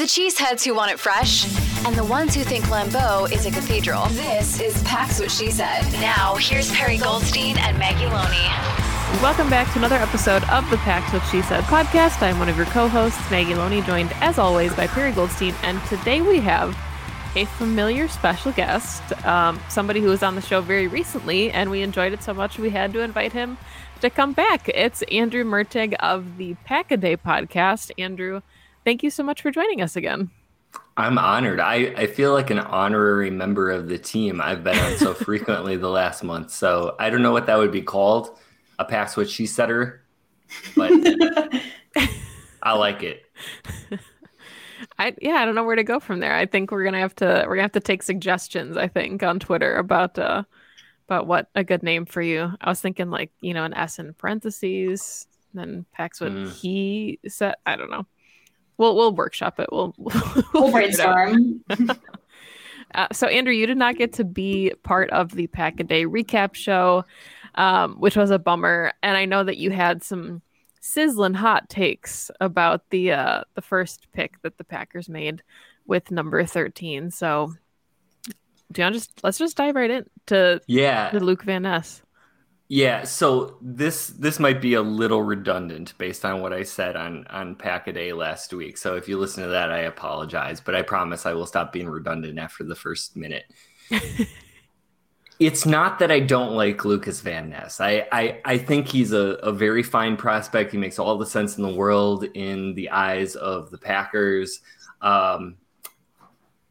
The cheeseheads who want it fresh, and the ones who think Lambeau is a cathedral, this is Pax What She Said. Now, here's Perri Goldstein and Maggie Loney. Welcome back to another episode of the Pax What She Said podcast. I'm one of your co-hosts, Maggie Loney, joined as always by Perri Goldstein, and today we have a familiar special guest, um, somebody who was on the show very recently, and we enjoyed it so much we had to invite him to come back. It's Andrew Mertig of the Pack a Day podcast. Andrew, thank you so much for joining us again. I'm honored. I, I feel like an honorary member of the team. I've been on so frequently the last month. So I don't know what that would be called. A Pax What She Setter, but I like it. I yeah, I don't know where to go from there. I think we're gonna have to we're gonna have to take suggestions. I think on Twitter about uh about what a good name for you. I was thinking like you know an S in parentheses, then Pax what Mm. he said. I don't know. We'll we'll workshop it. We'll we'll, We'll figure it brainstorm. Uh, so Andrew, you did not get to be part of the Pack a Day recap show, um, which was a bummer. And I know that you had some sizzling hot takes about the uh, the first pick that the Packers made with number thirteen. So, do you want to just let's just dive right in to, Yeah. to Luke Van Ness. Yeah, so this this might be a little redundant based on what I said on on Pack a Day last week. So if you listen to that, I apologize, but I promise I will stop being redundant after the first minute. it's not that I don't like Lukas Van Ness. I I, I think he's a, a very fine prospect. He makes all the sense in the world in the eyes of the Packers. Um,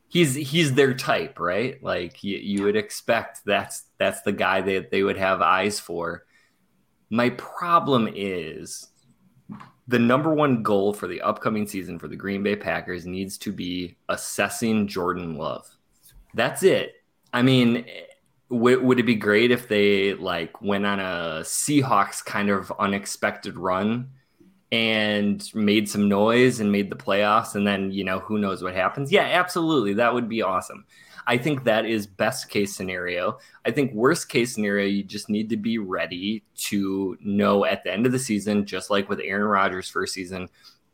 he's he's their type, right? Like you, you would expect that's that's the guy that they would have eyes for. My problem is the number one goal for the upcoming season for the Green Bay Packers needs to be assessing Jordan Love. That's it. I mean, w- would it be great if they like went on a Seahawks kind of unexpected run and made some noise and made the playoffs and then, you know, who knows what happens? Yeah, absolutely. That would be awesome. I think that is best case scenario. I think worst case scenario, you just need to be ready to know at the end of the season, just like with Aaron Rodgers' first season,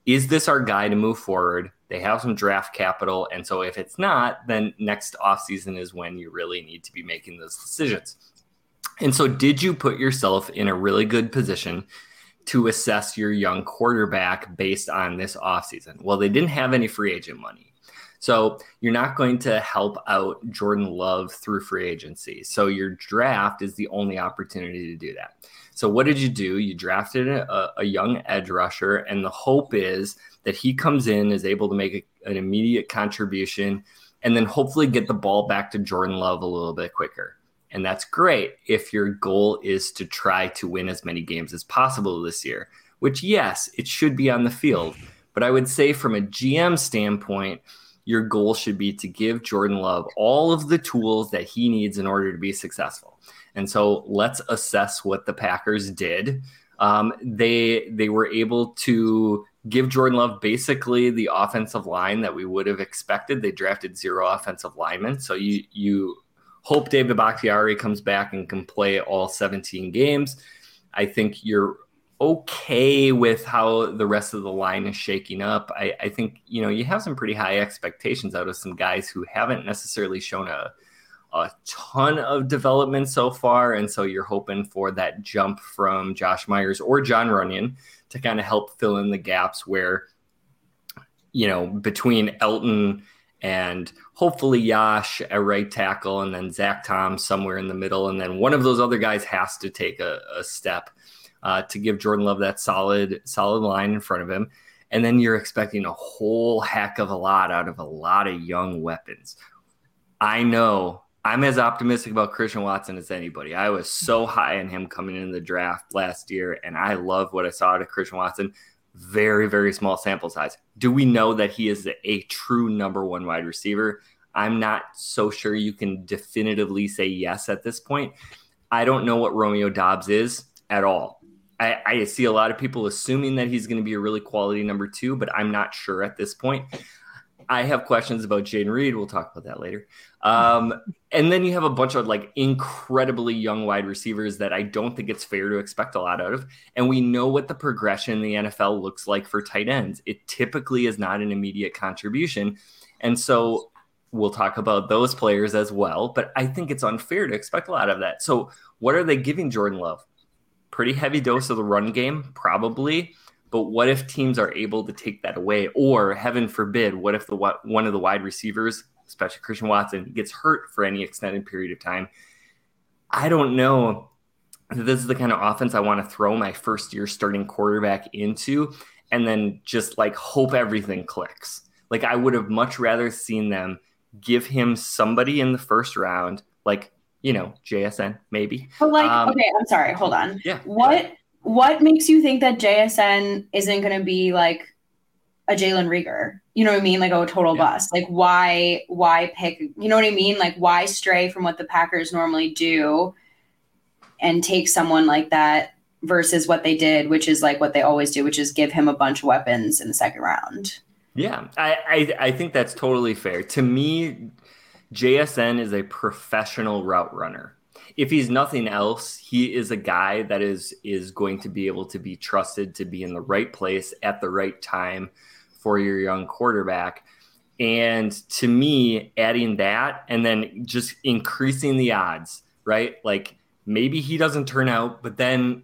is this our guy to move forward? They have some draft capital. And so if it's not, then next offseason is when you really need to be making those decisions. And so, did you put yourself in a really good position to assess your young quarterback based on this offseason? Well, they didn't have any free agent money. So you're not going to help out Jordan Love through free agency. So your draft is the only opportunity to do that. So what did you do? You drafted a, a young edge rusher, and the hope is that he comes in, is able to make a, an immediate contribution, and then hopefully get the ball back to Jordan Love a little bit quicker. And that's great if your goal is to try to win as many games as possible this year, which, yes, it should be on the field. But I would say, from a GM standpoint, your goal should be to give Jordan Love all of the tools that he needs in order to be successful. And so let's assess what the Packers did. Um, they they were able to give Jordan Love basically the offensive line that we would have expected. They drafted zero offensive linemen, so you you hope David Bakhtiari comes back and can play all 17 games. I think you're okay with how the rest of the line is shaking up. I, I think you know you have some pretty high expectations out of some guys who haven't necessarily shown a a ton of development so far, and so you're hoping for that jump from Josh Myers or Jon Runyan to kind of help fill in the gaps where you know, between Elgton and hopefully Yosh at right tackle, and then Zach Tom somewhere in the middle, and then one of those other guys has to take a, a step uh, to give Jordan Love that solid solid line in front of him. And then you're expecting a whole heck of a lot out of a lot of young weapons. I know I'm as optimistic about Christian Watson as anybody. I was so high on him coming in the draft last year, and I love what I saw out of Christian Watson. Very, very small sample size. Do we know that he is a true number one wide receiver? I'm not so sure you can definitively say yes at this point. I don't know what Romeo Doubs is at all. I, I see a lot of people assuming that he's going to be a really quality number two, but I'm not sure at this point. I have questions about Jayden Reed. We'll talk about that later. Um, and then you have a bunch of like incredibly young wide receivers that I don't think it's fair to expect a lot out of. And we know what the progression in the NFL looks like for tight ends. It typically is not an immediate contribution. And so we'll talk about those players as well. But I think it's unfair to expect a lot of that. So, what are they giving Jordan Love? Pretty heavy dose of the run game, probably. But what if teams are able to take that away? Or heaven forbid, what if the one of the wide receivers, especially Christian Watson, gets hurt for any extended period of time? I don't know. This is the kind of offense I want to throw my first year starting quarterback into and then just like hope everything clicks. Like I would have much rather seen them give him somebody in the first round, like, you know, JSN maybe. But like, um, okay, I'm sorry, hold on. Yeah. What what makes you think that JSN isn't going to be like a Jalen Reagor? You know what I mean? Like a total yeah. bust. Like why why pick? You know what I mean? Like why stray from what the Packers normally do and take someone like that versus what they did, which is like what they always do, which is give him a bunch of weapons in the second round. Yeah, I, I, I think that's totally fair. To me, JSN is a professional route runner if he's nothing else, he is a guy that is is going to be able to be trusted to be in the right place at the right time for your young quarterback. And to me, adding that and then just increasing the odds, right? Like maybe he doesn't turn out, but then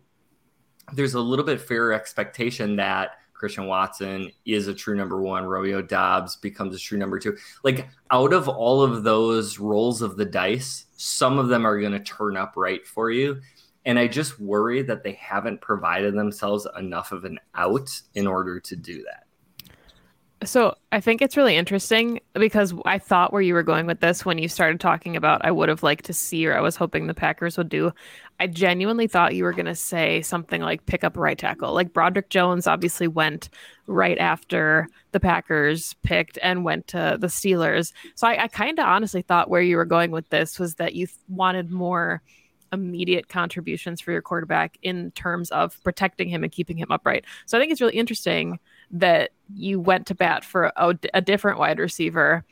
there's a little bit fairer expectation that Christian Watson is a true number one. Romeo Doubs becomes a true number two. Like out of all of those rolls of the dice, some of them are going to turn up right for you. And I just worry that they haven't provided themselves enough of an out in order to do that. So I think it's really interesting because I thought where you were going with this when you started talking about I would have liked to see or I was hoping the Packers would do. I genuinely thought you were going to say something like pick up right tackle. Like Broderick Jones obviously went right after the Packers picked and went to the Steelers. So I, I kind of honestly thought where you were going with this was that you wanted more immediate contributions for your quarterback in terms of protecting him and keeping him upright. So I think it's really interesting that you went to bat for a, a different wide receiver.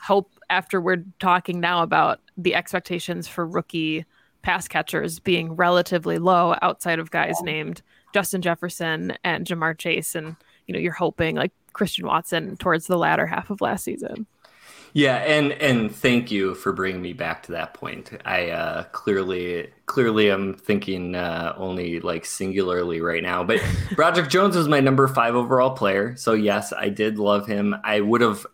Hope after we're talking now about the expectations for rookie pass catchers being relatively low outside of guys named Justin Jefferson and Ja'Marr Chase, and you know you're hoping like Christian Watson towards the latter half of last season. Yeah, and and thank you for bringing me back to that point. I uh, clearly clearly I'm thinking uh, only like singularly right now. But Broderick Jones was my number five overall player, so yes, I did love him. I would have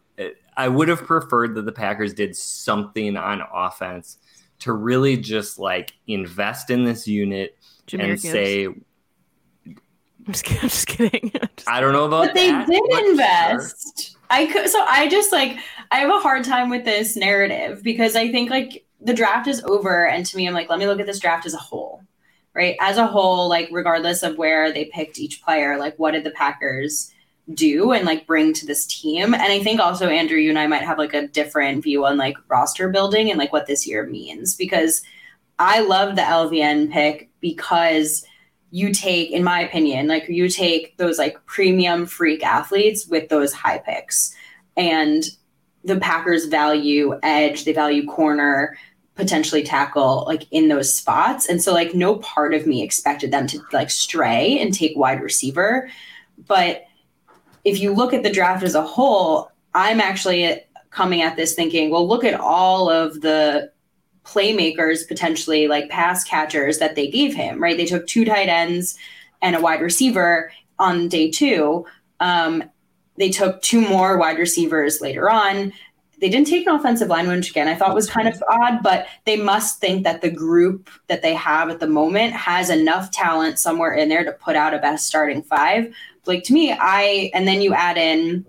I would have preferred that the Packers did something on offense to really just like invest in this unit Jahmyr and Gibbs. say. I'm just, kidding. I'm just kidding. just I don't know about that. but they that, did invest. Sure. I could so I just like I have a hard time with this narrative because I think like the draft is over and to me I'm like let me look at this draft as a whole. Right? As a whole like regardless of where they picked each player like what did the Packers do and like bring to this team and I think also Andrew you and I might have like a different view on like roster building and like what this year means because I love the LVN pick because you take, in my opinion, like you take those like premium freak athletes with those high picks. And the Packers value edge, they value corner, potentially tackle like in those spots. And so like no part of me expected them to like stray and take wide receiver. But if you look at the draft as a whole, I'm actually coming at this thinking, well, look at all of the playmakers, potentially like pass catchers that they gave him, right? They took two tight ends and a wide receiver on day two. Um, they took two more wide receivers later on. They didn't take an offensive lineman, which again I thought was kind of odd, but they must think that the group that they have at the moment has enough talent somewhere in there to put out a best starting five. Like to me, I and then you add in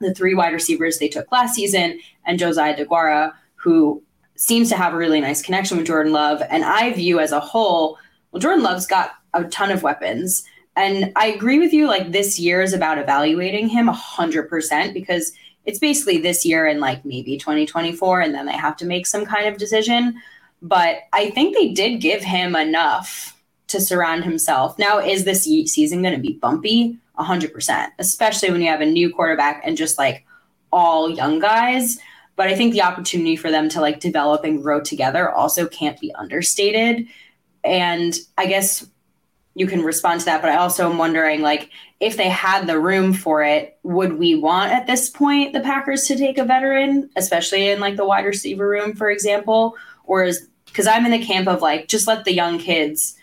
the three wide receivers they took last season and Josiah DeGuara, who seems to have a really nice connection with Jordan Love. And I view as a whole, well, Jordan Love's got a ton of weapons. And I agree with you, like this year is about evaluating him 100% because it's basically this year and like maybe 2024, and then they have to make some kind of decision. But I think they did give him enough to surround himself. Now, is this season going to be bumpy? 100%, especially when you have a new quarterback and just like all young guys. But I think the opportunity for them to like develop and grow together also can't be understated. And I guess you can respond to that, but I also am wondering like if they had the room for it, would we want at this point the Packers to take a veteran, especially in like the wide receiver room, for example? Or is because I'm in the camp of like just let the young kids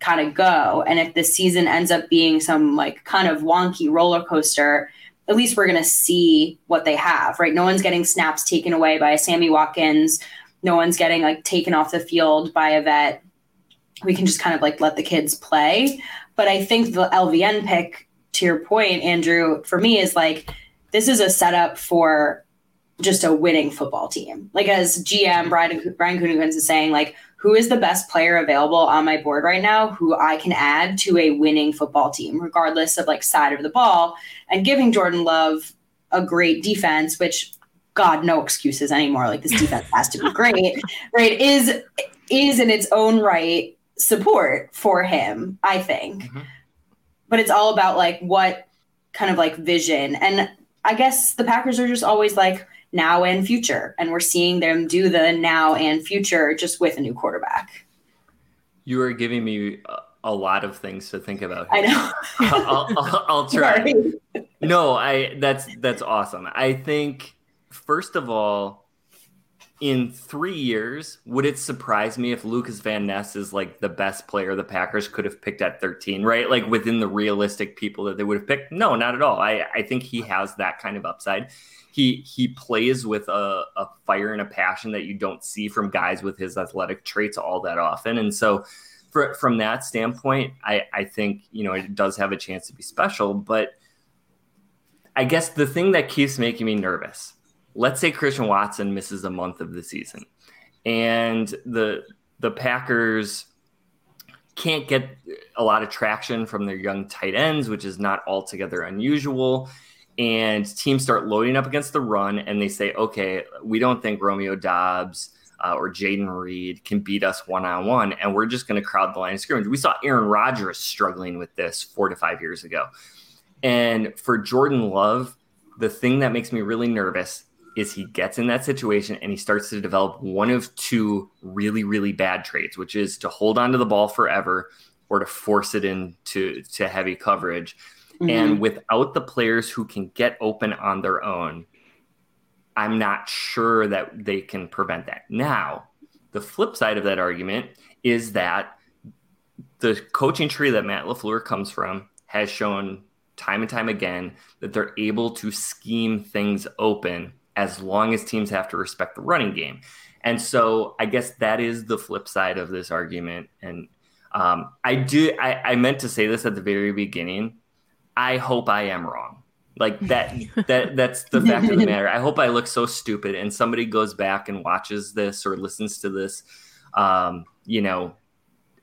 kind of go. And if the season ends up being some like kind of wonky roller coaster, at least we're going to see what they have, right? No one's getting snaps taken away by a Sammy Watkins. No one's getting like taken off the field by a vet. We can just kind of like let the kids play. But I think the LVN pick, to your point, Andrew, for me is like this is a setup for just a winning football team. Like as GM Brian Brian Gutekunst is saying, like who is the best player available on my board right now who I can add to a winning football team, regardless of like side of the ball, and giving Jordan Love a great defense, which God, no excuses anymore. Like this defense has to be great, right? Is is in its own right support for him, I think. Mm-hmm. But it's all about like what kind of like vision. And I guess the Packers are just always like, now and future. And we're seeing them do the now and future just with a new quarterback. You are giving me a lot of things to think about. Here. I know. I'll, I'll, I'll, try. no, I that's that's awesome. I think first of all, in three years, would it surprise me if Lukas Van Ness is like the best player the Packers could have picked at 13, right? Like within the realistic people that they would have picked? No, not at all. I, I think he has that kind of upside he he plays with a, a fire and a passion that you don't see from guys with his athletic traits all that often. And so for, from that standpoint, I, I think, you know, it does have a chance to be special. But I guess the thing that keeps making me nervous, let's say Christian Watson misses a month of the season and the the Packers can't get a lot of traction from their young tight ends, which is not altogether unusual and teams start loading up against the run and they say, okay, we don't think Romeo Doubs uh, or Jayden Reed can beat us one on one, and we're just going to crowd the line of scrimmage. We saw Aaron Rodgers struggling with this four to five years ago. And for Jordan Love, the thing that makes me really nervous is he gets in that situation and he starts to develop one of two really, really bad traits, which is to hold onto the ball forever or to force it into to heavy coverage. Mm-hmm. And without the players who can get open on their own, I'm not sure that they can prevent that. Now, the flip side of that argument is that the coaching tree that Matt LaFleur comes from has shown time and time again that they're able to scheme things open as long as teams have to respect the running game. And so I guess that is the flip side of this argument. And um, I do, I, I meant to say this at the very beginning. I hope I am wrong. Like that that that's the fact of the matter. I hope I look so stupid and somebody goes back and watches this or listens to this um, you know,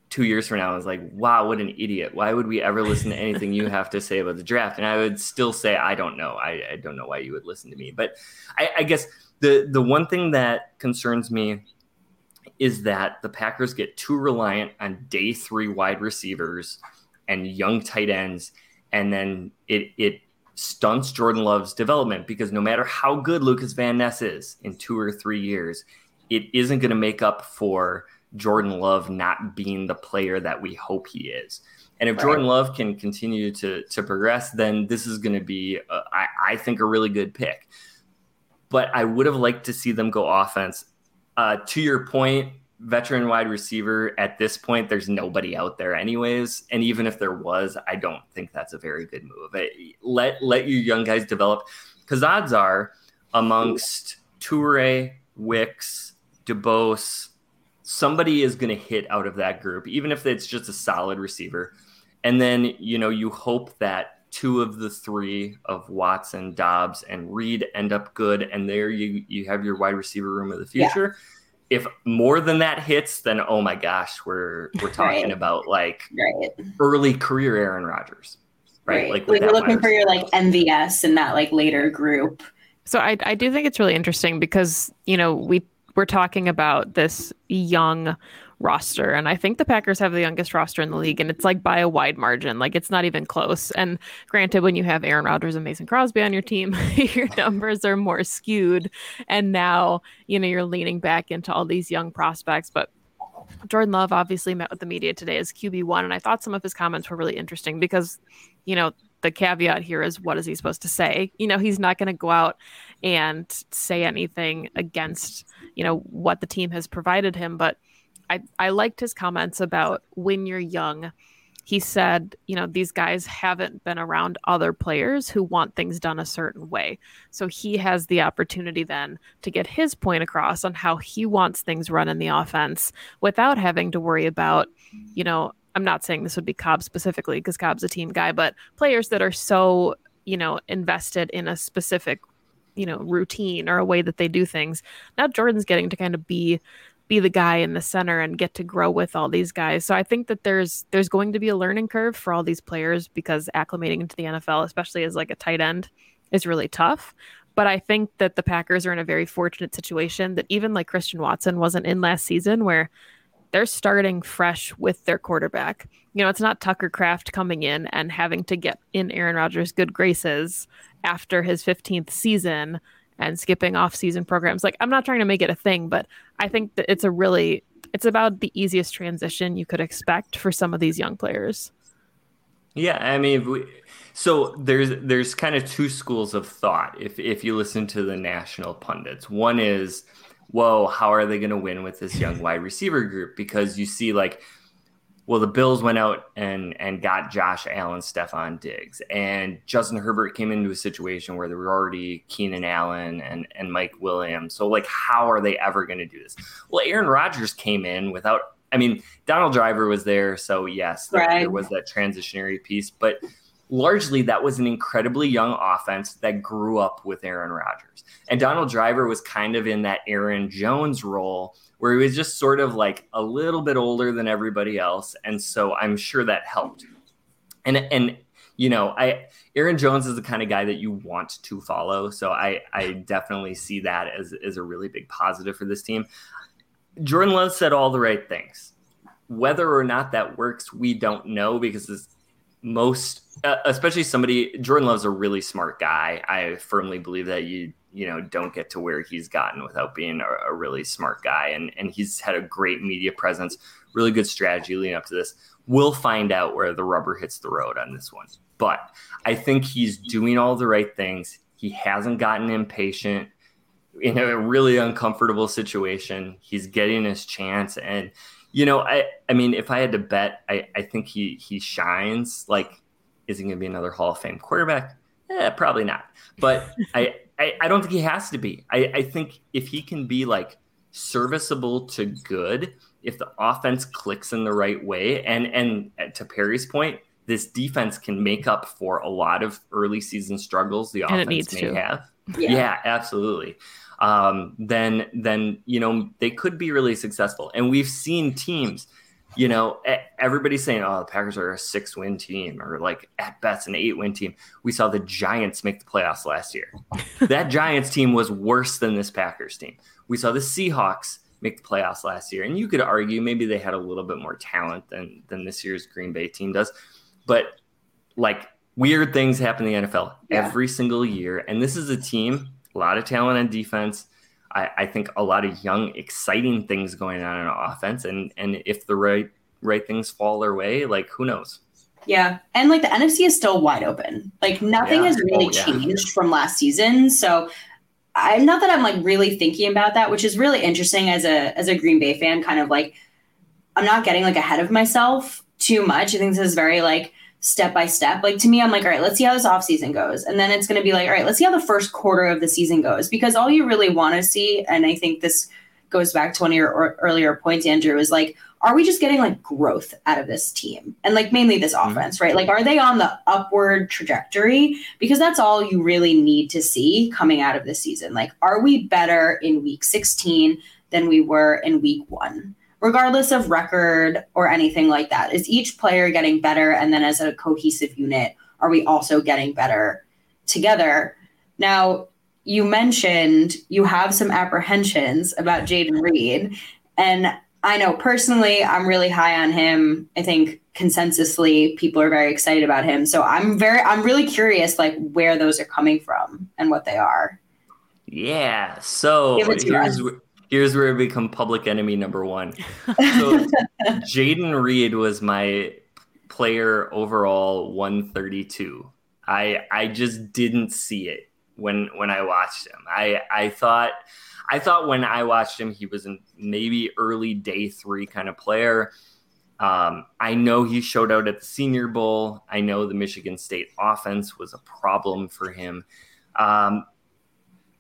two years from now is like, wow, what an idiot. Why would we ever listen to anything you have to say about the draft? And I would still say, I don't know. I, I don't know why you would listen to me. But I, I guess the the one thing that concerns me is that the Packers get too reliant on day three wide receivers and young tight ends and then it it stunts Jordan Love's development because no matter how good Lukas Van Ness is in two or three years, it isn't going to make up for Jordan Love not being the player that we hope he is. And if right. Jordan Love can continue to to progress, then this is going to be, a, I, I think, a really good pick. But I would have liked to see them go offense. Uh, to your point, veteran wide receiver at this point, there's nobody out there anyways. And even if there was, I don't think that's a very good move. Let let your young guys develop because odds are amongst Toure, Wicks, DuBose somebody is going to hit out of that group, even if it's just a solid receiver. And then, you know, you hope that two of the three of Watson, Doubs, and Reed end up good. And there you you have your wide receiver room of the future. Yeah if more than that hits, then oh my gosh, we're we're talking right. about like right. early career Aaron Rodgers, right? right. Like, like you're looking for your like MVS in that like later group. So I I do think it's really interesting because you know we we're talking about this young roster. And I think the Packers have the youngest roster in the league, and it's like by a wide margin. Like it's not even close. And granted, when you have Aaron Rodgers and Mason Crosby on your team, your numbers are more skewed. And now, you know, you're leaning back into all these young prospects. But Jordan Love obviously met with the media today as QB1. And I thought some of his comments were really interesting because, you know, the caveat here is what is he supposed to say? You know, he's not going to go out and say anything against, you know, what the team has provided him. But I, I liked his comments about when you're young. He said, you know, these guys haven't been around other players who want things done a certain way. So he has the opportunity then to get his point across on how he wants things run in the offense without having to worry about, you know, I'm not saying this would be Cobb specifically because Cobb's a team guy, but players that are so, you know, invested in a specific, you know, routine or a way that they do things. Now Jordan's getting to kind of be be the guy in the center and get to grow with all these guys. So I think that there's there's going to be a learning curve for all these players because acclimating into the NFL, especially as like a tight end, is really tough. But I think that the Packers are in a very fortunate situation that even like Christian Watson wasn't in last season where they're starting fresh with their quarterback. You know, it's not Tucker Kraft coming in and having to get in Aaron Rodgers' good graces after his 15th season and skipping off season programs. Like I'm not trying to make it a thing, but I think that it's a really it's about the easiest transition you could expect for some of these young players. Yeah, I mean, we, so there's there's kind of two schools of thought if if you listen to the national pundits. One is, whoa, how are they going to win with this young wide receiver group? Because you see like well, the Bills went out and and got Josh Allen, Stefon Diggs, and Justin Herbert came into a situation where there were already Keenan Allen and and Mike Williams. So like, how are they ever going to do this? Well, Aaron Rodgers came in without. I mean, Donald Driver was there, so yes, right. there, there was that transitionary piece, but largely that was an incredibly young offense that grew up with Aaron Rodgers. And Donald Driver was kind of in that Aaron Jones role where he was just sort of like a little bit older than everybody else. And so I'm sure that helped. And and you know, I Aaron Jones is the kind of guy that you want to follow. So I I definitely see that as, as a really big positive for this team. Jordan Love said all the right things. Whether or not that works, we don't know because most uh, especially somebody Jordan Love's a really smart guy. I firmly believe that you you know don't get to where he's gotten without being a, a, really smart guy. And and he's had a great media presence really good strategy leading up to this. We'll find out where the rubber hits the road on this one. But i think he's doing all the right things. He hasn't gotten impatient. In a really uncomfortable situation he's getting his chance. And you know i i mean if i had to bet i i think he he shines. Like is he going to be another hall of fame quarterback eh, probably not but i I, I don't think he has to be. I, I think if he can be like serviceable to good, if the offense clicks in the right way, and and to Perri's point, this defense can make up for a lot of early season struggles the and offense may to. have. Yeah. yeah, absolutely. Um, then then you know they could be really successful, and we've seen teams you know, everybody's saying, oh, the Packers are a six win team or like at best an eight win team. We saw the Giants make the playoffs last year. that Giants team was worse than this Packers team. We saw the Seahawks make the playoffs last year. And you could argue maybe they had a little bit more talent than, than this year's Green Bay team does. But like weird things happen in the NFL yeah. every single year. And this is a team, a lot of talent on defense I, I think a lot of young, exciting things going on in offense, and and if the right right things fall their way, like who knows? Yeah, and like the NFC is still wide open. Like nothing yeah. has really oh, yeah. changed from last season. So I'm not that I'm like really thinking about that, which is really interesting as a as a Green Bay fan, kind of like I'm not getting like ahead of myself too much. I think this is very like step by step. Like to me, I'm like, all right, let's see how this off season goes. And then it's gonna be like, all right, let's see how the first quarter of the season goes. Because all you really want to see, and I think this goes back to one of your earlier points, Andrew, is like, are we just getting like growth out of this team and like mainly this mm-hmm. offense, right? Like, are they on the upward trajectory? Because that's all you really need to see coming out of this season. Like, are we better in week 16 than we were in week one? Regardless of record or anything like that, is each player getting better? And then as a cohesive unit, are we also getting better together? Now, you mentioned you have some apprehensions about Jayden Reed. And I know personally, I'm really high on him. I think consensusly, people are very excited about him. So I'm very, I'm really curious, like where those are coming from and what they are. Yeah. So here's here's where we become public enemy number one. So Jayden Reed was my player overall 132. I I just didn't see it when when I watched him. I I thought I thought when I watched him, he was a maybe early day three kind of player. Um, I know he showed out at the Senior Bowl. I know the Michigan State offense was a problem for him. Um,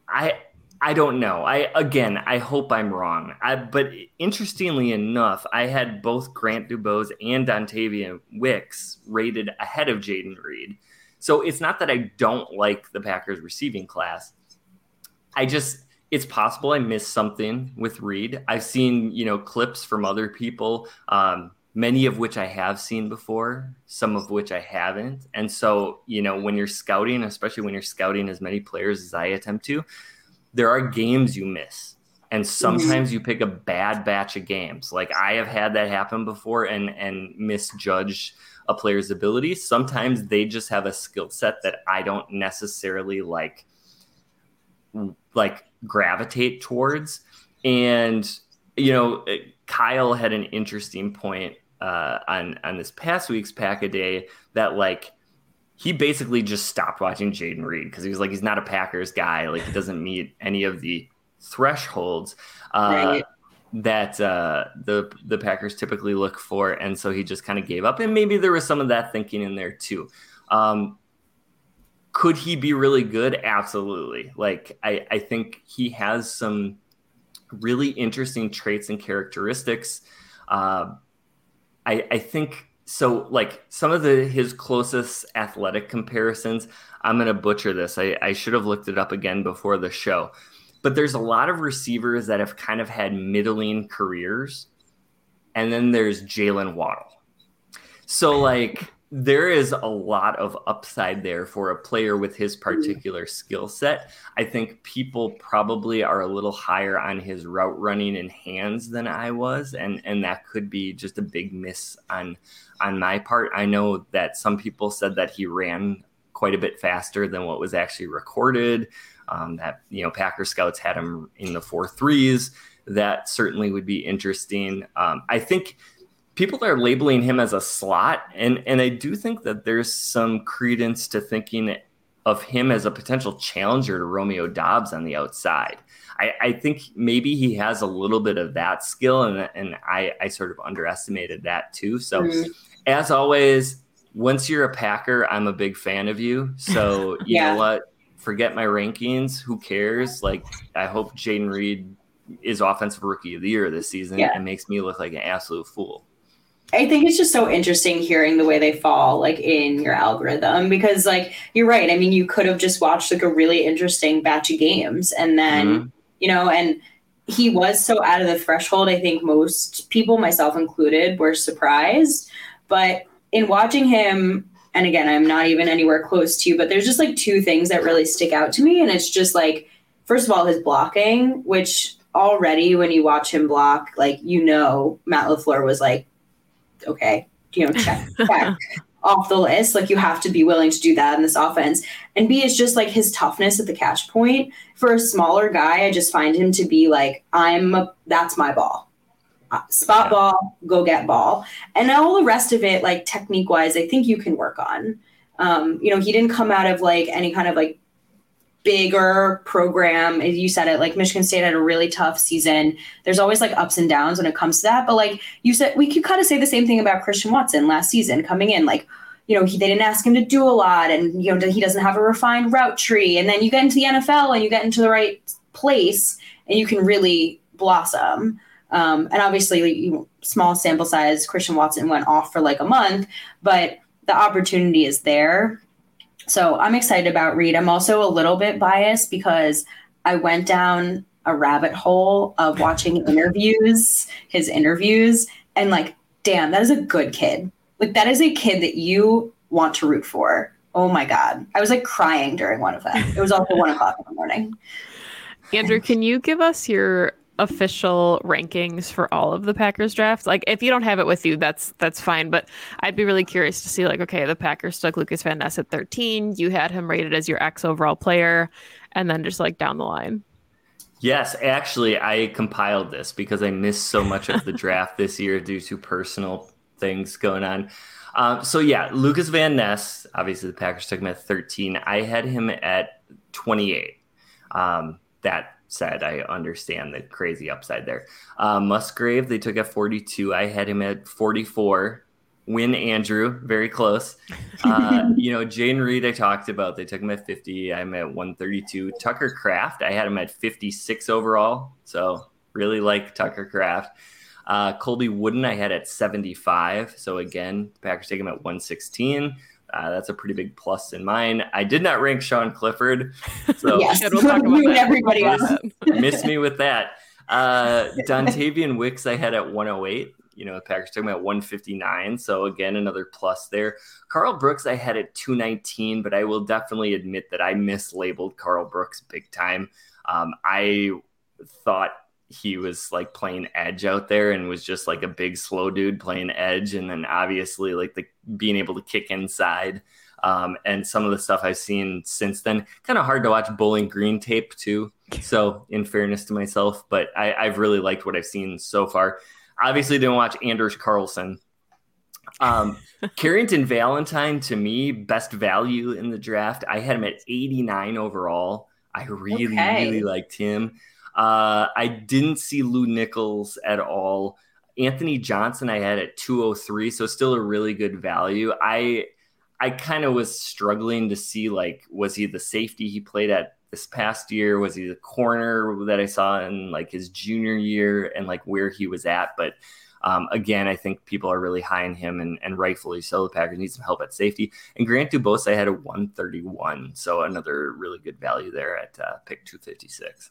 I I don't know. I again, I hope I'm wrong. I, but interestingly enough, I had both Grant DuBose and Dontayvion Wicks rated ahead of Jayden Reed. So it's not that I don't like the Packers receiving class. I just it's possible I missed something with Reed. I've seen, you know, clips from other people, um, many of which I have seen before, some of which I haven't. And so, you know, when you're scouting, especially when you're scouting as many players as I attempt to, there are games you miss. And sometimes you pick a bad batch of games. Like I have had that happen before and and misjudge a player's ability. Sometimes they just have a skill set that I don't necessarily like like gravitate towards. And you know, Kyle had an interesting point uh, on on this past week's pack a day that like he basically just stopped watching Jayden Reed because he was like he's not a Packers guy, like he doesn't meet any of the thresholds. Uh, right that uh, the the Packers typically look for, and so he just kind of gave up. And maybe there was some of that thinking in there too. Um, could he be really good? Absolutely. Like I, I think he has some really interesting traits and characteristics. Uh, I, I think so. Like some of the his closest athletic comparisons, I'm gonna butcher this. I, I should have looked it up again before the show, but there's a lot of receivers that have kind of had middling careers, and then there's Jaylen Waddle. So like there is a lot of upside there for a player with his mm-hmm. particular skill set. I think people probably are a little higher on his route running and hands than I was, and and that could be just a big miss on on my part. I know that some people said that he ran quite a bit faster than what was actually recorded. Um, that you know Packer scouts had him in the four threes. That certainly would be interesting. Um, I think people are labeling him as a slot, and and I do think that there's some credence to thinking of him as a potential challenger to Romeo Doubs on the outside. I, I think maybe he has a little bit of that skill, and and I, I sort of underestimated that too. So, mm-hmm. as always, once you're a Packer, I'm a big fan of you. So you yeah. know what? Forget my rankings. Who cares? Like I hope Jayden Reed is offensive rookie of the year this season yeah. and makes me look like an absolute fool. I think it's just so interesting hearing the way they fall like in your algorithm because like you're right. I mean, you could have just watched like a really interesting batch of games and then, mm-hmm. you know, and he was so out of the threshold. I think most people, myself included, were surprised. But in watching him, and again, I'm not even anywhere close to, you, but there's just like two things that really stick out to me. And it's just like, first of all, his blocking, which already when you watch him block, like, you know, Matt LaFleur was like, okay, you know, check, check off the list. Like you have to be willing to do that in this offense. And B is just like his toughness at the catch point. For a smaller guy, I just find him to be like, I'm a, that's my ball. Uh, spot ball, go get ball. And all the rest of it, like technique wise, I think you can work on. Um, you know, he didn't come out of like any kind of like bigger program. as You said it, like Michigan State had a really tough season. There's always like ups and downs when it comes to that. But like you said, we could kind of say the same thing about Christian Watson last season coming in. Like, you know, he, they didn't ask him to do a lot and, you know, he doesn't have a refined route tree. And then you get into the NFL and you get into the right place and you can really blossom. Um, and obviously, you know, small sample size, Christian Watson went off for like a month, but the opportunity is there. So I'm excited about Reed. I'm also a little bit biased because I went down a rabbit hole of watching interviews, his interviews, and like, damn, that is a good kid. Like, that is a kid that you want to root for. Oh my God. I was like crying during one of them. It was also one o'clock in the morning. Andrew, can you give us your official rankings for all of the Packers drafts? Like if you don't have it with you, that's that's fine. But I'd be really curious to see like, okay, the Packers took Lukas Van Ness at 13. You had him rated as your X overall player, and then just like down the line. Yes, actually, I compiled this because I missed so much of the draft this year due to personal things going on. Um, so yeah, Lukas Van Ness, obviously the Packers took him at 13. I had him at 28. Um, that said, I understand the crazy upside there. Uh, Musgrave, they took at 42. I had him at 44. Win Andrew, very close. Uh, you know, Jayden Reed, I talked about. They took him at 50. I'm at 132. Tucker Kraft, I had him at 56 overall. So really like Tucker Kraft. Uh, Colby Wooden, I had at 75. So again, Packers take him at 116. Uh, that's a pretty big plus in mine. I did not rank Sean Clifford, so yes, we'll talk about that. everybody else. Miss me with that. Uh, Dontayvion Wicks, I had at 108. You know, the Packers took him at 159. So again, another plus there. Karl Brooks, I had at 219, but I will definitely admit that I mislabeled Karl Brooks big time. Um, I thought he was like playing edge out there and was just like a big slow dude playing edge and then obviously like the being able to kick inside um, and some of the stuff I've seen since then kind of hard to watch Bowling Green tape too so in fairness to myself but I, I've really liked what I've seen so far. Obviously didn't watch Anders Carlson um, Carrington Valentine to me best value in the draft. I had him at 89 overall. I really okay. really liked him uh, I didn't see Lew Nichols at all. Anthony Johnson, I had at 203, so still a really good value. I I kind of was struggling to see like was he the safety he played at this past year? Was he the corner that I saw in like his junior year and like where he was at? But um, again, I think people are really high on him and, and rightfully so. The Packers need some help at safety. And Grant Dubose, I had a 131, so another really good value there at uh, pick 256.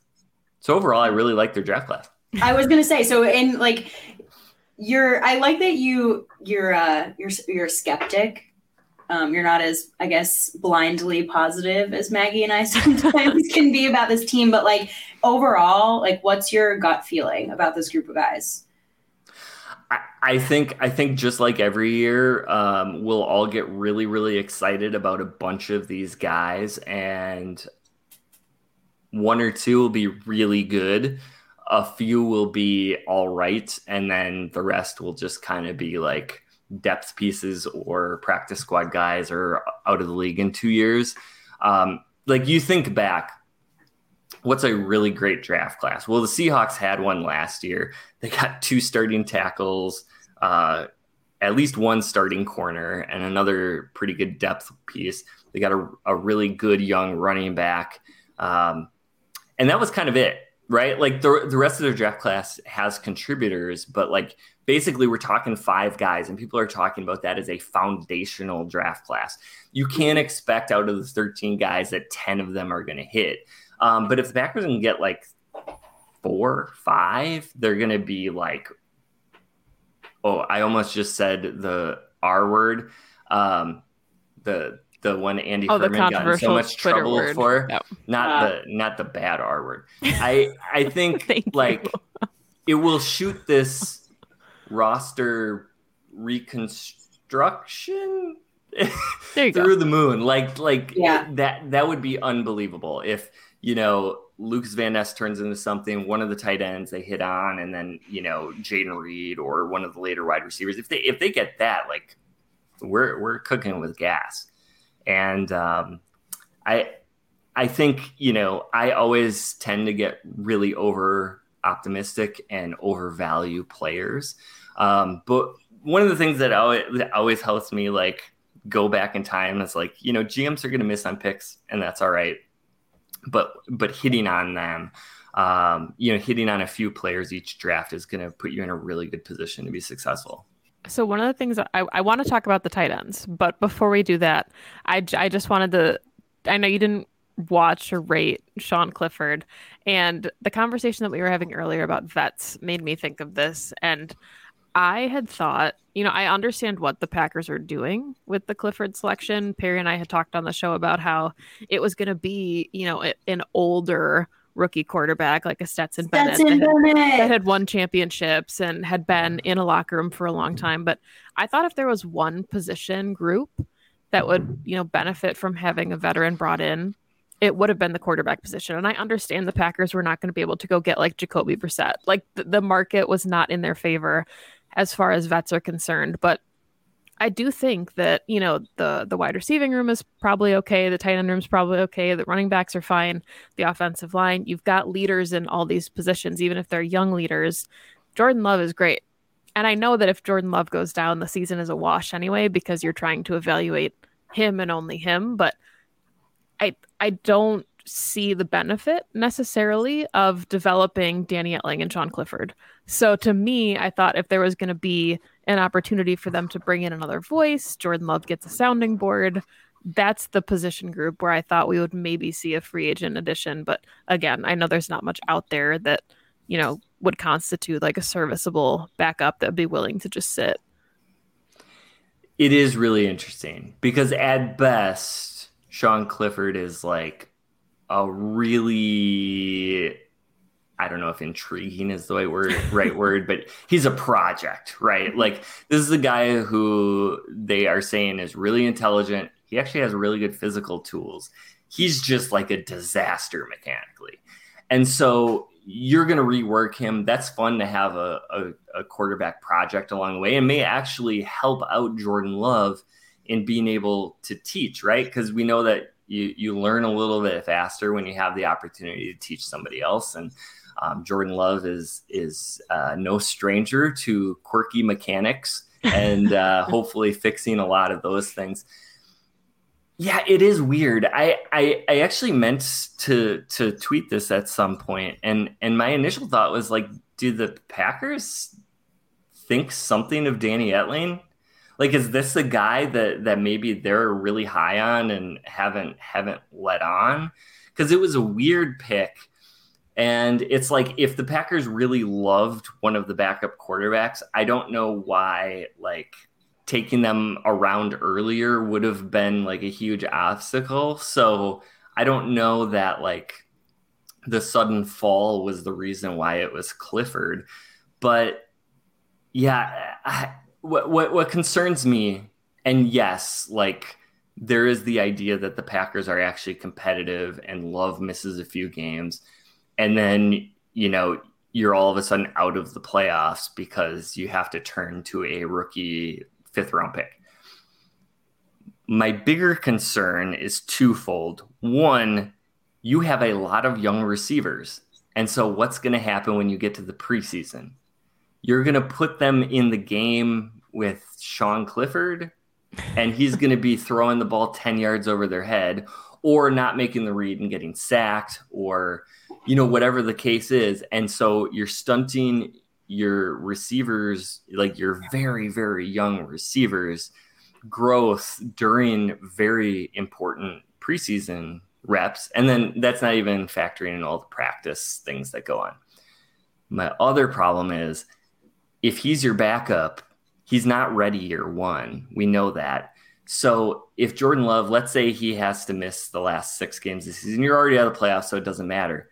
So overall, I really like their draft class. I was gonna say so in like you're I like that you you're uh you're you're a skeptic. Um, you're not as I guess blindly positive as Maggie and I sometimes can be about this team, but like overall, like what's your gut feeling about this group of guys? I, think I think just like every year, um, we'll all get really really excited about a bunch of these guys, and one or two will be really good a few will be all right and then the rest will just kind of be like depth pieces or practice squad guys or out of the league in two years. Um, like you think back what's a really great draft class? Well the seahawks had one last year. They got two starting tackles uh, at least one starting corner and another pretty good depth piece. They got a, a really good young running back. Um, and that was kind of it right? Like the, the rest of their draft class has contributors but like basically we're talking five guys and people are talking about that as a foundational draft class. You can't expect out of the 13 guys that 10 of them are going to hit. Um, but if the packers can get like four five they're going to be like oh i almost just said the r word. Um, the the one Andy oh, Herman got in so much Twitter trouble word. for. Yep. Not uh, the not the bad R word. I I think like it will shoot this roster reconstruction through go. the moon. Like like yeah. that that would be unbelievable if you know Lukas Van Ness turns into something, one of the tight ends they hit on, and then you know Jayden Reed or one of the later wide receivers. If they if they get that, like we're we're cooking with gas and um, I I think, you know, I always tend to get really over optimistic and overvalue players. Um, but one of the things that always, that always helps me like go back in time is like, you know, GMs are going to miss on picks and that's all right. But, but hitting on them, um, you know, hitting on a few players each draft is going to put you in a really good position to be successful. So one of the things I, I want to talk about the tight ends, but before we do that, I, I just wanted to, I know you didn't watch or rate Sean Clifford. And the conversation that we were having earlier about vets made me think of this. And I had thought, you know, I understand what the Packers are doing with the Clifford selection. Perri and I had talked on the show about how it was going to be, you know, an older rookie quarterback like a Stetson, Stetson Bennett, that had, that had won championships and had been in a locker room for a long time. But I thought if there was one position group that would, you know, benefit from having a veteran brought in, it would have been the quarterback position. And I understand the Packers were not going to be able to go get like Jacoby Brissett. Like the, the market was not in their favor as far as vets are concerned. But I do think that, you know, the the wide receiving room is probably okay, the tight end room is probably okay, the running backs are fine, the offensive line, you've got leaders in all these positions, even if they're young leaders. Jordan Love is great. And I know that if Jordan Love goes down, the season is a wash anyway, because you're trying to evaluate him and only him. But I I don't see the benefit necessarily of developing Danny Etling and Sean Clifford. So to me, I thought if there was going to be an opportunity for them to bring in another voice, Jordan Love gets a sounding board. That's the position group where I thought we would maybe see a free agent addition. But again, I know there's not much out there that, you know, would constitute like a serviceable backup that would be willing to just sit. It is really interesting because at best, Sean Clifford is like a really I don't know if intriguing is the right word, right word, but he's a project, right? Mm-hmm. Like this is a guy who they are saying is really intelligent. He actually has really good physical tools. He's just like a disaster mechanically. And so you're going to rework him. That's fun to have a, a, a, quarterback project along the way and may actually help out Jordan Love in being able to teach, right? Because we know that you, you learn a little bit faster when you have the opportunity to teach somebody else. And um, Jordan Love is is uh, no stranger to quirky mechanics and uh, hopefully fixing a lot of those things. Yeah, it is weird. I, I I actually meant to to tweet this at some point, and and my initial thought was like, do the Packers think something of Danny Etling? Like, is this a guy that that maybe they're really high on and haven't haven't let on? Because it was a weird pick and it's like if the Packers really loved one of the backup quarterbacks, I don't know why like taking them around earlier would have been like a huge obstacle. So I don't know that like the sudden fall was the reason why it was Clifford. But yeah, I, what, what what concerns me, and yes, like there is the idea that the Packers are actually competitive and Love misses a few games and then you know you're all of a sudden out of the playoffs because you have to turn to a rookie fifth round pick. My bigger concern is twofold. One, you have a lot of young receivers. And so, what's going to happen when you get to the preseason? You're going to put them in the game with Sean Clifford, and he's going to be throwing the ball 10 yards over their head or not making the read and getting sacked or you know whatever the case is. And so you're stunting your receivers like your very very young receivers growth during very important preseason reps. And then that's not even factoring in all the practice things that go on. My other problem is if he's your backup he's not ready year one. We know that. So if Jordan Love, let's say he has to miss the last six games this season, you're already out of the playoffs, so it doesn't matter.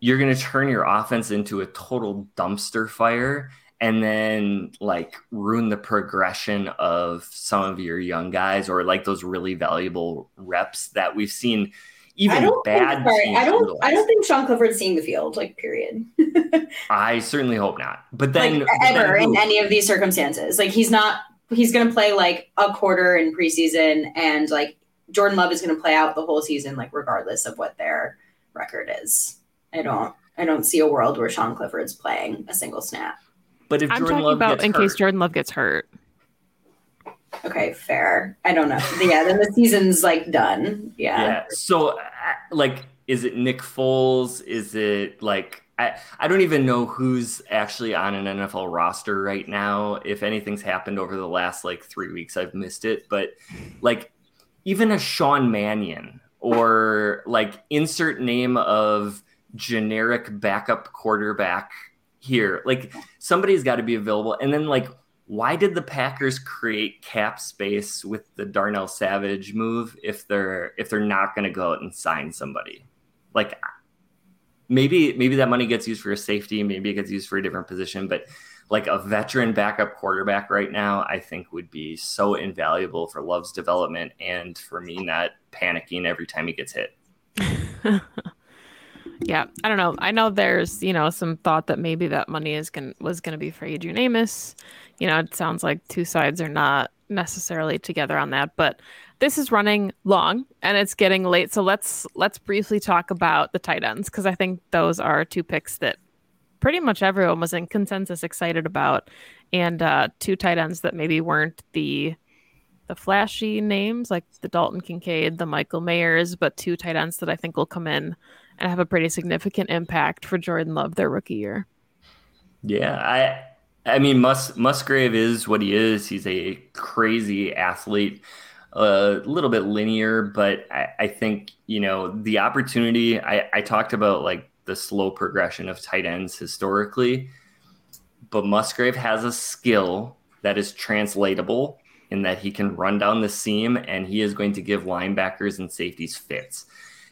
You're going to turn your offense into a total dumpster fire and then like ruin the progression of some of your young guys or like those really valuable reps that we've seen even I don't bad think, I don't utilize. I don't think Sean Clifford's seeing the field, like period. I certainly hope not. But then like ever then in any of these circumstances. Like he's not he's gonna play like a quarter in preseason and like Jordan Love is going to play out the whole season, like regardless of what their record is. I don't I don't see a world where Sean Clifford's playing a single snap. But if I'm Jordan talking Love about gets in hurt, case Jordan Love gets hurt. Okay, fair. I don't know. yeah, then the season's like done. Yeah. yeah. So, uh, like, is it Nick Foles? Is it like I, I don't even know who's actually on an NFL roster right now. If anything's happened over the last like three weeks, I've missed it. But like even a Sean Mannion or like insert name of generic backup quarterback here. Like somebody's got to be available. And then like why did the Packers create cap space with the Darnell Savage move if they're if they're not going to go out and sign somebody? Like maybe maybe that money gets used for a safety, maybe it gets used for a different position, but like a veteran backup quarterback right now, I think would be so invaluable for Love's development and for me not panicking every time he gets hit. Yeah, I don't know. I know there's, you know, some thought that maybe that money is going was going to be for Adrian Amos. You know, it sounds like two sides are not necessarily together on that, but this is running long and it's getting late. So let's let's briefly talk about the tight ends because I think those are two picks that pretty much everyone was in consensus excited about, and uh, two tight ends that maybe weren't the the flashy names like the Dalton Kincaid, the Michael Mayers, but two tight ends that I think will come in and have a pretty significant impact for Jordan Love their rookie year. Yeah, I I mean Mus Musgrave is what he is. He's a crazy athlete, a little bit linear, but I, I think you know the opportunity. I, I talked about like the slow progression of tight ends historically, but Musgrave has a skill that is translatable in that he can run down the seam and he is going to give linebackers and safeties fits.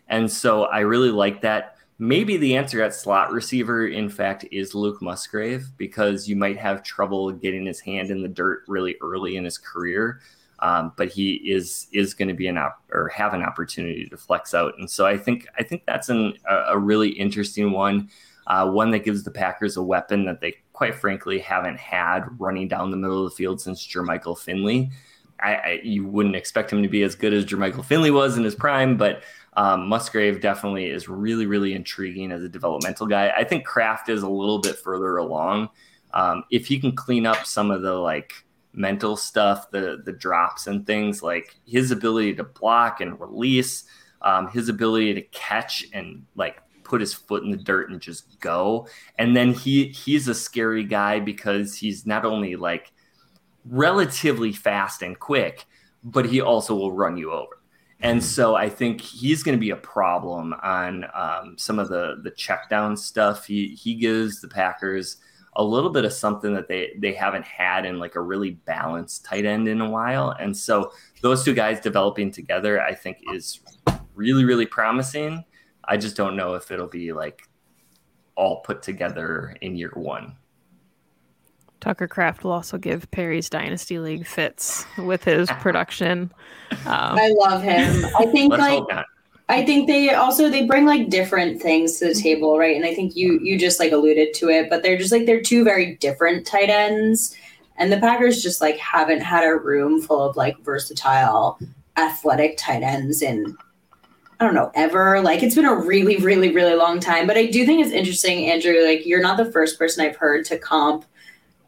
And so I really like that. Maybe the answer at slot receiver, in fact, is Luke Musgrave because you might have trouble getting his hand in the dirt really early in his career. Um, but he is is going to be an op- or have an opportunity to flex out, and so I think I think that's an, a, a really interesting one, uh, one that gives the Packers a weapon that they quite frankly haven't had running down the middle of the field since Jermichael Finley. I, I, you wouldn't expect him to be as good as Jermichael Finley was in his prime, but um, Musgrave definitely is really, really intriguing as a developmental guy. I think Kraft is a little bit further along. Um, if he can clean up some of the like mental stuff, the the drops and things, like his ability to block and release, um, his ability to catch and like put his foot in the dirt and just go. And then he he's a scary guy because he's not only like relatively fast and quick, but he also will run you over. And so I think he's going to be a problem on um, some of the the check down stuff. He he gives the Packers a little bit of something that they they haven't had in like a really balanced tight end in a while. And so those two guys developing together, I think, is really really promising. I just don't know if it'll be like all put together in year one. Tucker Kraft will also give Perri's Dynasty League fits with his production. Um, I love him. I think like. I think they also they bring like different things to the table, right? And I think you you just like alluded to it, but they're just like they're two very different tight ends. And the Packers just like haven't had a room full of like versatile athletic tight ends in I don't know, ever. Like it's been a really, really, really long time. But I do think it's interesting, Andrew. Like you're not the first person I've heard to comp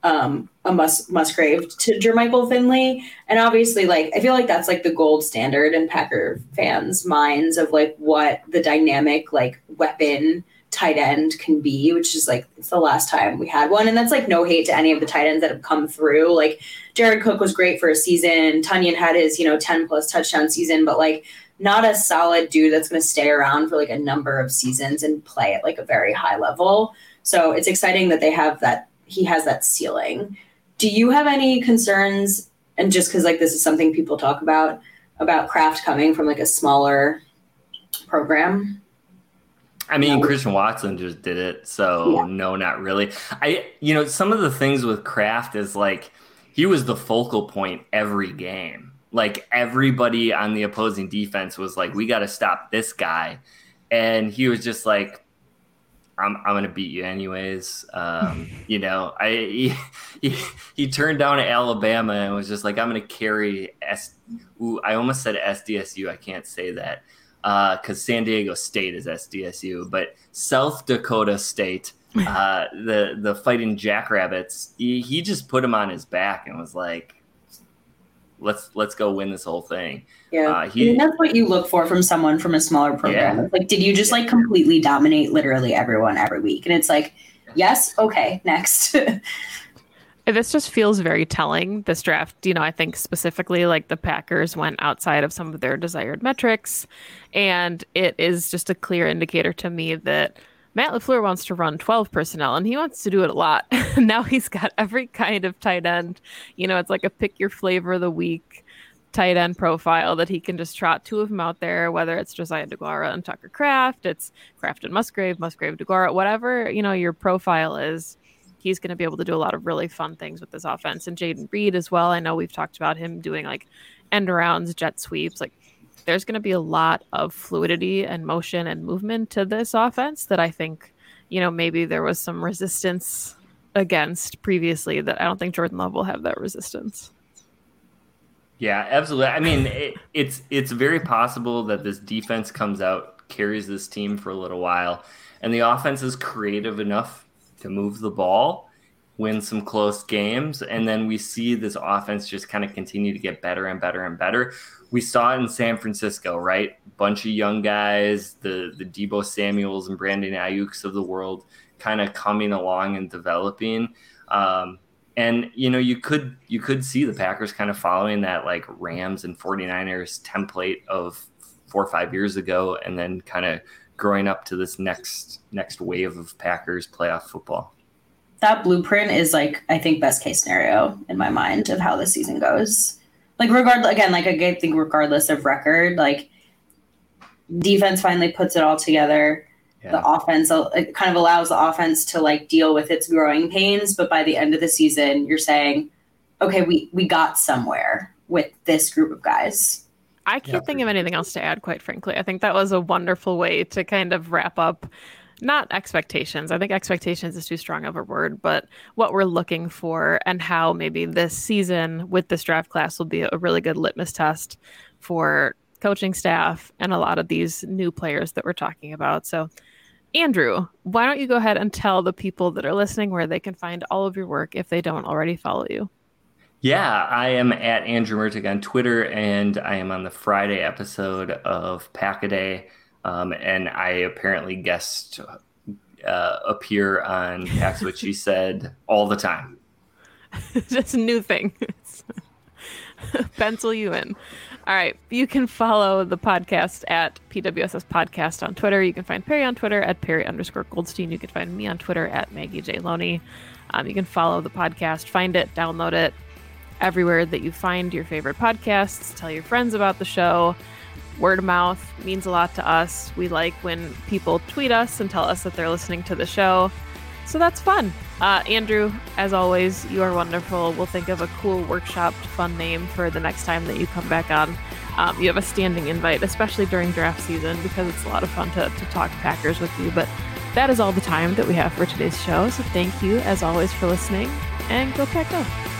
um, a Mus- Musgrave to Jermichael Finley. And obviously, like, I feel like that's like the gold standard in Packer fans' minds of like what the dynamic, like, weapon tight end can be, which is like, it's the last time we had one. And that's like no hate to any of the tight ends that have come through. Like, Jared Cook was great for a season. Tonyan had his, you know, 10 plus touchdown season, but like, not a solid dude that's going to stay around for like a number of seasons and play at like a very high level. So it's exciting that they have that he has that ceiling. Do you have any concerns? And just because like this is something people talk about about Kraft coming from like a smaller program. I mean, No. Christian Watson just did it, so Yeah. no, not really. I, you know, some of the things with Kraft is like he was the focal point every game. Like everybody on the opposing defense was like, "We got to stop this guy," and he was just like, I'm, I'm gonna beat you anyways. Um, you know, I he, he, he turned down Alabama and was just like, I'm gonna carry S. Ooh, I almost said SDSU. I can't say that because uh, San Diego State is SDSU, but South Dakota State, uh, the the fighting Jackrabbits, he, he just put him on his back and was like, let's let's go win this whole thing. Yeah, uh, he, that's what you look for from someone from a smaller program. Yeah. Like, did you just yeah. like completely dominate literally everyone every week? And it's like, yes, okay, next. this just feels very telling. This draft, you know, I think specifically like the Packers went outside of some of their desired metrics, and it is just a clear indicator to me that Matt LaFleur wants to run 12 personnel and he wants to do it a lot. now he's got every kind of tight end. You know, it's like a pick your flavor of the week tight end profile that he can just trot two of them out there, whether it's Josiah DeGuara and Tucker Kraft, it's Kraft and Musgrave, Musgrave DeGuara, whatever, you know, your profile is. He's going to be able to do a lot of really fun things with this offense. And Jayden Reed as well. I know we've talked about him doing like end arounds, jet sweeps. Like there's going to be a lot of fluidity and motion and movement to this offense that I think, you know, maybe there was some resistance against previously that I don't think Jordan Love will have that resistance. Yeah, absolutely. I mean, it, it's it's very possible that this defense comes out, carries this team for a little while, and the offense is creative enough to move the ball, win some close games, and then we see this offense just kind of continue to get better and better and better we saw it in San Francisco, right? Bunch of young guys, the the Deebo Samuels and Brandon Aiyuk's of the world, kind of coming along and developing. Um, and you know, you could you could see the Packers kind of following that like Rams and 49ers template of four or five years ago, and then kind of growing up to this next next wave of Packers playoff football. That blueprint is like I think best case scenario in my mind of how the season goes like regard again, like I think regardless of record, like defense finally puts it all together. Yeah. The offense it kind of allows the offense to like deal with its growing pains, but by the end of the season, you're saying, okay, we we got somewhere with this group of guys. I can't yeah. think of anything else to add, quite frankly. I think that was a wonderful way to kind of wrap up not expectations. I think expectations is too strong of a word, but what we're looking for and how maybe this season with this draft class will be a really good litmus test for coaching staff and a lot of these new players that we're talking about. So, Andrew, why don't you go ahead and tell the people that are listening where they can find all of your work if they don't already follow you? Yeah, I am at Andrew Mertig on Twitter, and I am on the Friday episode of Pack a Day. Um, and I apparently guest uh, appear on That's What She Said all the time. A new thing. Pencil you in. All right. You can follow the podcast at PWSS Podcast on Twitter. You can find Perri on Twitter at Perri underscore Goldstein. You can find me on Twitter at Maggie J. Loney. Um, you can follow the podcast, find it, download it everywhere that you find your favorite podcasts. Tell your friends about the show word of mouth means a lot to us. We like when people tweet us and tell us that they're listening to the show. So that's fun. Uh, Andrew, as always, you are wonderful. We'll think of a cool workshop fun name for the next time that you come back on. Um, you have a standing invite, especially during draft season, because it's a lot of fun to, to talk Packers with you. But that is all the time that we have for today's show. So thank you, as always, for listening, and go Pack Go.